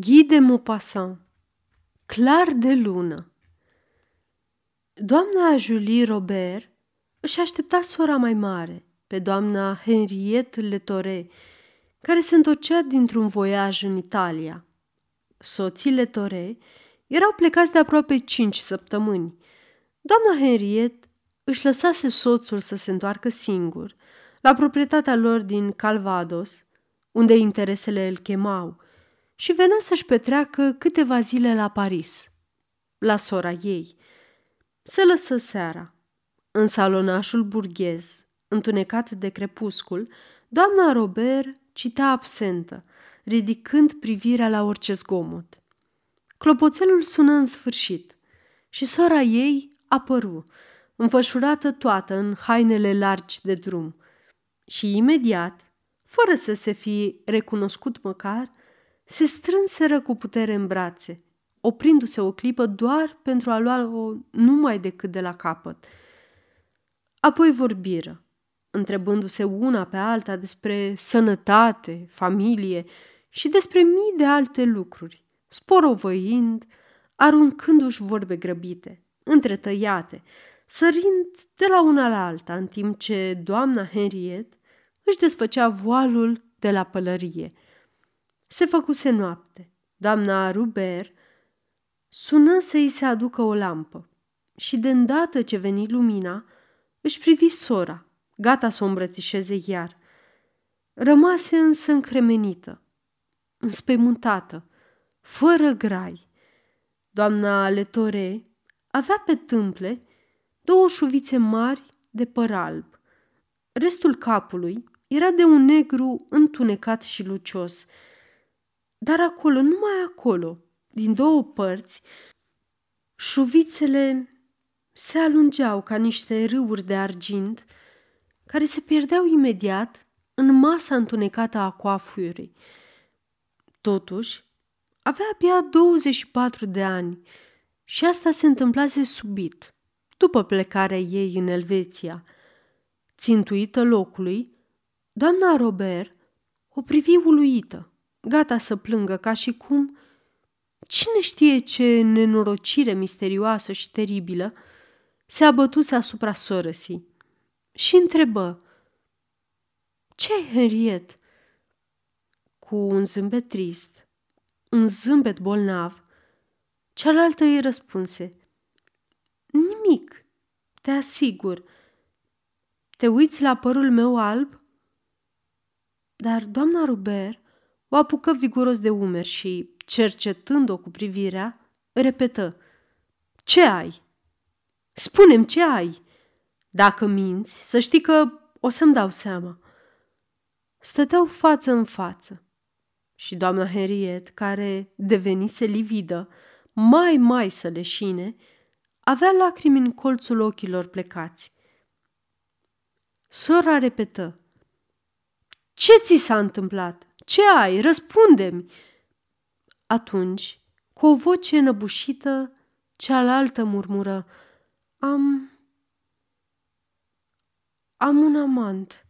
Guy de Maupassant Clar de lună Doamna Julie Robert își aștepta sora mai mare, pe doamna Henriette Letore, care se întorcea dintr-un voiaj în Italia. Soții Letore erau plecați de aproape cinci săptămâni. Doamna Henriette își lăsase soțul să se întoarcă singur la proprietatea lor din Calvados, unde interesele îl chemau, și venea să-și petreacă câteva zile la Paris, la sora ei. Se lăsă seara. În salonașul burghez, întunecat de crepuscul, doamna Robert citea absentă, ridicând privirea la orice zgomot. Clopoțelul sună în sfârșit și sora ei apăru, înfășurată toată în hainele largi de drum. Și imediat, fără să se fi recunoscut măcar, se strânseră cu putere în brațe, oprindu-se o clipă doar pentru a lua-o numai decât de la capăt. Apoi vorbiră, întrebându-se una pe alta despre sănătate, familie și despre mii de alte lucruri, sporovăind, aruncându-și vorbe grăbite, întretăiate, sărind de la una la alta, în timp ce doamna Henriette își desfăcea voalul de la pălărie. Se făcuse noapte. Doamna Ruber sună să-i se aducă o lampă și de îndată ce veni lumina, își privi sora, gata să o îmbrățișeze iar. Rămase însă încremenită, înspăimântată, fără grai. Doamna Letore avea pe tâmple două șuvițe mari de păr alb. Restul capului era de un negru întunecat și lucios, dar acolo, numai acolo, din două părți, șuvițele se alungeau ca niște râuri de argint care se pierdeau imediat în masa întunecată a coafurii. Totuși, avea abia 24 de ani și asta se întâmplase subit, după plecarea ei în Elveția. Țintuită locului, doamna Robert o privi uluită, gata să plângă ca și cum cine știe ce nenorocire misterioasă și teribilă se abătuse asupra sorăsii și întrebă ce ai, Henriet? Cu un zâmbet trist, un zâmbet bolnav, cealaltă îi răspunse Nimic, te asigur. Te uiți la părul meu alb? Dar doamna Robert o apucă viguros de umeri și, cercetând-o cu privirea, repetă Ce ai? Spunem ce ai? Dacă minți, să știi că o să-mi dau seama. Stăteau față în față și doamna Henriette, care devenise lividă, mai mai să leșine, avea lacrimi în colțul ochilor plecați. Sora repetă. Ce ți s-a întâmplat? Ce ai? Răspunde-mi! Atunci, cu o voce înăbușită, cealaltă murmură. Am... Am un amant.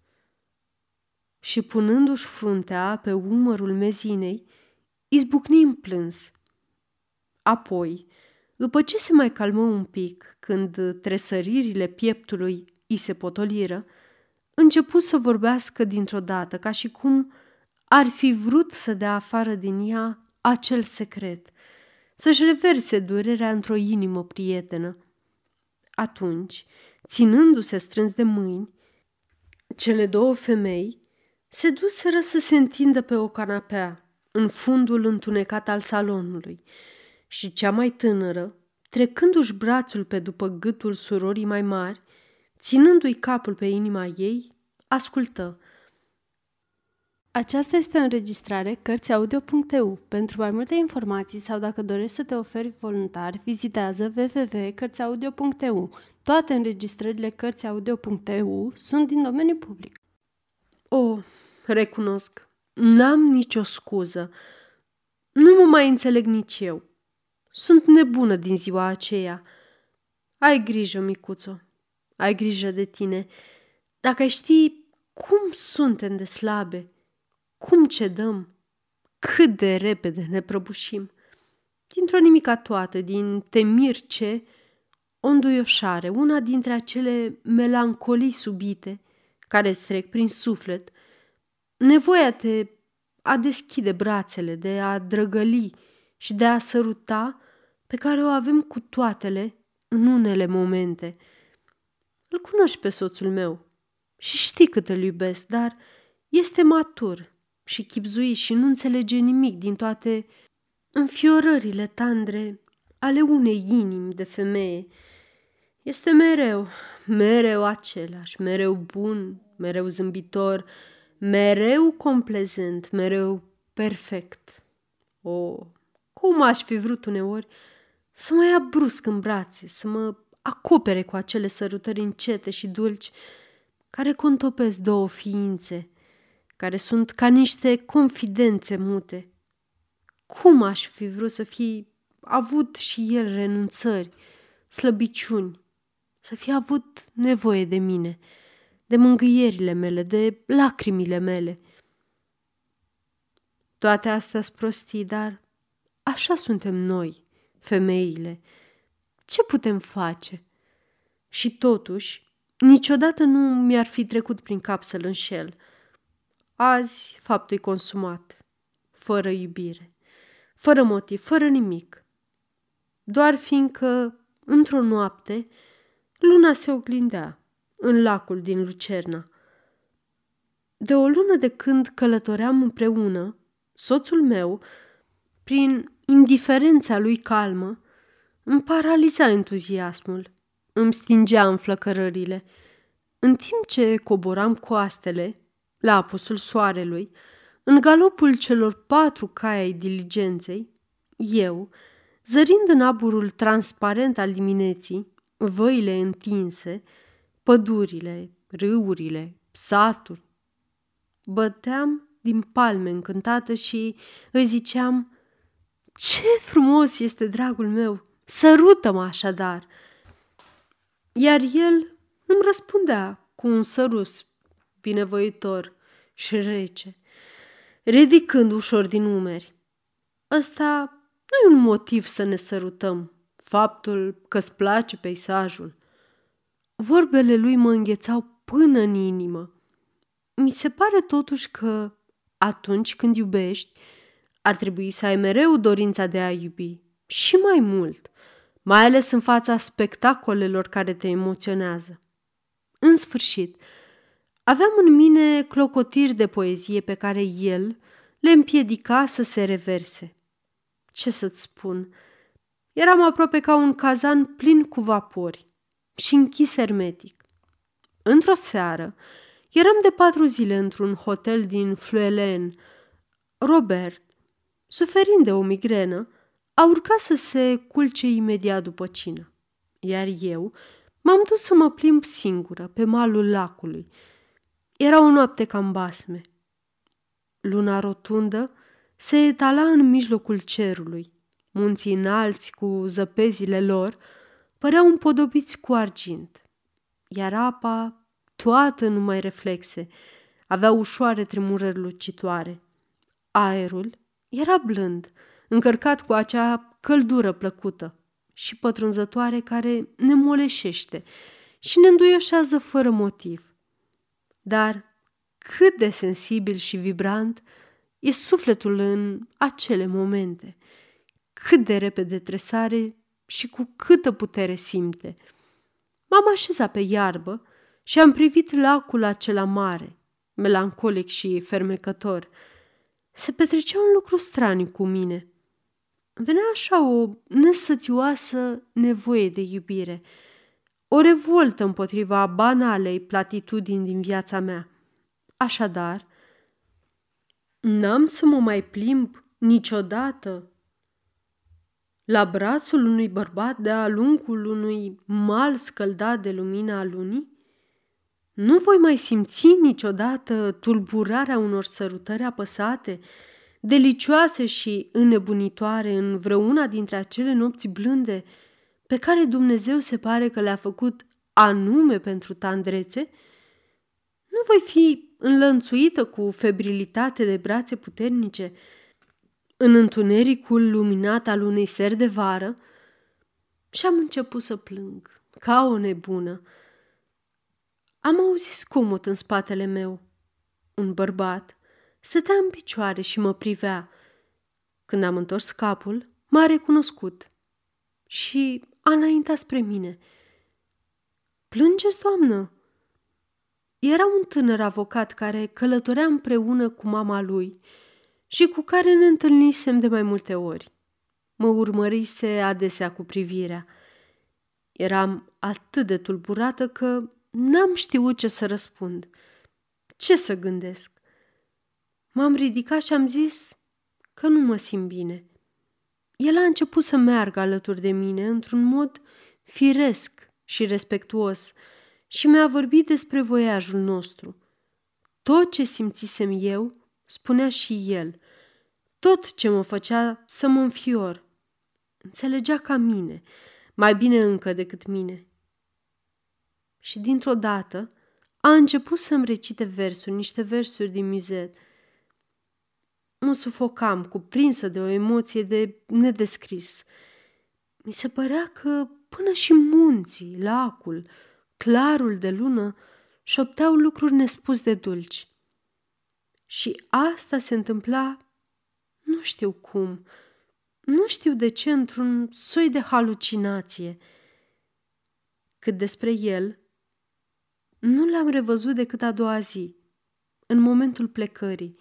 Și punându-și fruntea pe umărul mezinei, izbucni în plâns. Apoi, după ce se mai calmă un pic, când tresăririle pieptului îi se potoliră, început să vorbească dintr-o dată, ca și cum ar fi vrut să dea afară din ea acel secret, să-și reverse durerea într-o inimă prietenă. Atunci, ținându-se strâns de mâini, cele două femei se duseră să se întindă pe o canapea, în fundul întunecat al salonului, și cea mai tânără, trecându-și brațul pe după gâtul surorii mai mari, ținându-i capul pe inima ei, ascultă. Aceasta este o înregistrare Cărțiaudio.eu. Pentru mai multe informații sau dacă dorești să te oferi voluntar, vizitează www.cărțiaudio.eu. Toate înregistrările Cărțiaudio.eu sunt din domeniu public. O, oh, recunosc, n-am nicio scuză. Nu mă mai înțeleg nici eu. Sunt nebună din ziua aceea. Ai grijă, micuțo, ai grijă de tine. Dacă ai ști cum suntem de slabe, cum cedăm, cât de repede ne prăbușim. Dintr-o nimica toată, din temirce, o înduioșare, una dintre acele melancolii subite care îți trec prin suflet, nevoia te a deschide brațele, de a drăgăli și de a săruta pe care o avem cu toatele în unele momente. Îl cunoști pe soțul meu și știi cât îl iubesc, dar este matur și chipzuit și nu înțelege nimic din toate înfiorările tandre ale unei inimi de femeie. Este mereu, mereu același, mereu bun, mereu zâmbitor, mereu complezent, mereu perfect. O, cum aș fi vrut uneori să mă ia brusc în brațe, să mă acopere cu acele sărutări încete și dulci care contopesc două ființe, care sunt ca niște confidențe mute. Cum aș fi vrut să fi avut și el renunțări, slăbiciuni, să fi avut nevoie de mine, de mângâierile mele, de lacrimile mele. Toate astea sunt prostii, dar așa suntem noi, femeile. Ce putem face? Și totuși, niciodată nu mi-ar fi trecut prin cap să-l înșel. Azi faptul e consumat, fără iubire, fără motiv, fără nimic. Doar fiindcă, într-o noapte, luna se oglindea în lacul din Lucerna. De o lună de când călătoream împreună, soțul meu, prin indiferența lui calmă, îmi paraliza entuziasmul, îmi stingea înflăcărările. În timp ce coboram coastele, la apusul soarelui, în galopul celor patru cai ai diligenței, eu, zărind în aburul transparent al dimineții, văile întinse, pădurile, râurile, satul. Băteam din palme încântată și îi ziceam, Ce frumos este dragul meu, sărută-mă așadar! Iar el îmi răspundea cu un sărus binevoitor și rece, ridicând ușor din umeri. Ăsta nu e un motiv să ne sărutăm, faptul că-ți place peisajul. Vorbele lui mă înghețau până în inimă. Mi se pare totuși că atunci când iubești, ar trebui să ai mereu dorința de a iubi și mai mult, mai ales în fața spectacolelor care te emoționează. În sfârșit, aveam în mine clocotiri de poezie pe care el le împiedica să se reverse. Ce să-ți spun? Eram aproape ca un cazan plin cu vapori și închis hermetic. Într-o seară, eram de patru zile într-un hotel din Fluelen. Robert, suferind de o migrenă, a urcat să se culce imediat după cină, iar eu m-am dus să mă plimb singură pe malul lacului. Era o noapte cam basme. Luna rotundă se etala în mijlocul cerului. Munții înalți cu zăpezile lor păreau împodobiți cu argint, iar apa, toată numai reflexe, avea ușoare tremurări lucitoare. Aerul era blând, încărcat cu acea căldură plăcută și pătrunzătoare care ne moleșește și ne înduioșează fără motiv. Dar cât de sensibil și vibrant e sufletul în acele momente, cât de repede tresare și cu câtă putere simte. M-am așezat pe iarbă și am privit lacul acela mare, melancolic și fermecător. Se petrecea un lucru straniu cu mine. Venea așa o nesățioasă nevoie de iubire, o revoltă împotriva banalei platitudini din viața mea. Așadar, n-am să mă mai plimb niciodată la brațul unui bărbat de-a lungul unui mal scăldat de lumina lunii? Nu voi mai simți niciodată tulburarea unor sărutări apăsate, delicioase și înnebunitoare în vreuna dintre acele nopți blânde pe care Dumnezeu se pare că le-a făcut anume pentru tandrețe? Nu voi fi înlănțuită cu febrilitate de brațe puternice, în întunericul luminat al unei seri de vară și am început să plâng, ca o nebună. Am auzit scomot în spatele meu. Un bărbat stătea în picioare și mă privea. Când am întors capul, m-a recunoscut și a înaintat spre mine. Plângeți, doamnă? Era un tânăr avocat care călătorea împreună cu mama lui și cu care ne întâlnisem de mai multe ori. Mă urmărise adesea cu privirea. Eram atât de tulburată că n-am știut ce să răspund. Ce să gândesc? M-am ridicat și am zis că nu mă simt bine. El a început să meargă alături de mine într-un mod firesc și respectuos și mi-a vorbit despre voiajul nostru. Tot ce simțisem eu, spunea și el. Tot ce mă făcea să mă înfior. Înțelegea ca mine, mai bine încă decât mine. Și dintr-o dată a început să-mi recite versuri, niște versuri din muzet. Mă sufocam, cuprinsă de o emoție de nedescris. Mi se părea că până și munții, lacul, clarul de lună șopteau lucruri nespus de dulci. Și asta se întâmpla, nu știu cum, nu știu de ce, într-un soi de halucinație. Cât despre el, nu l-am revăzut decât a doua zi, în momentul plecării.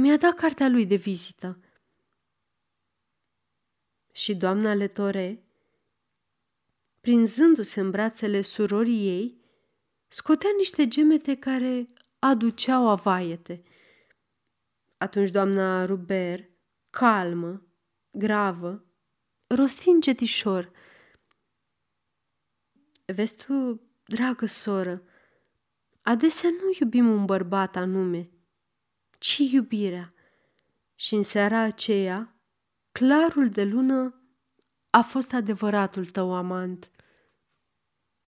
Mi-a dat cartea lui de vizită. Și doamna Letore, prinzându-se în brațele surorii ei, scotea niște gemete care aduceau avaiete. Atunci doamna Ruber, calmă, gravă, rosti încetișor. Vezi tu, dragă soră, adesea nu iubim un bărbat anume, ci iubirea. Și în seara aceea, clarul de lună a fost adevăratul tău amant.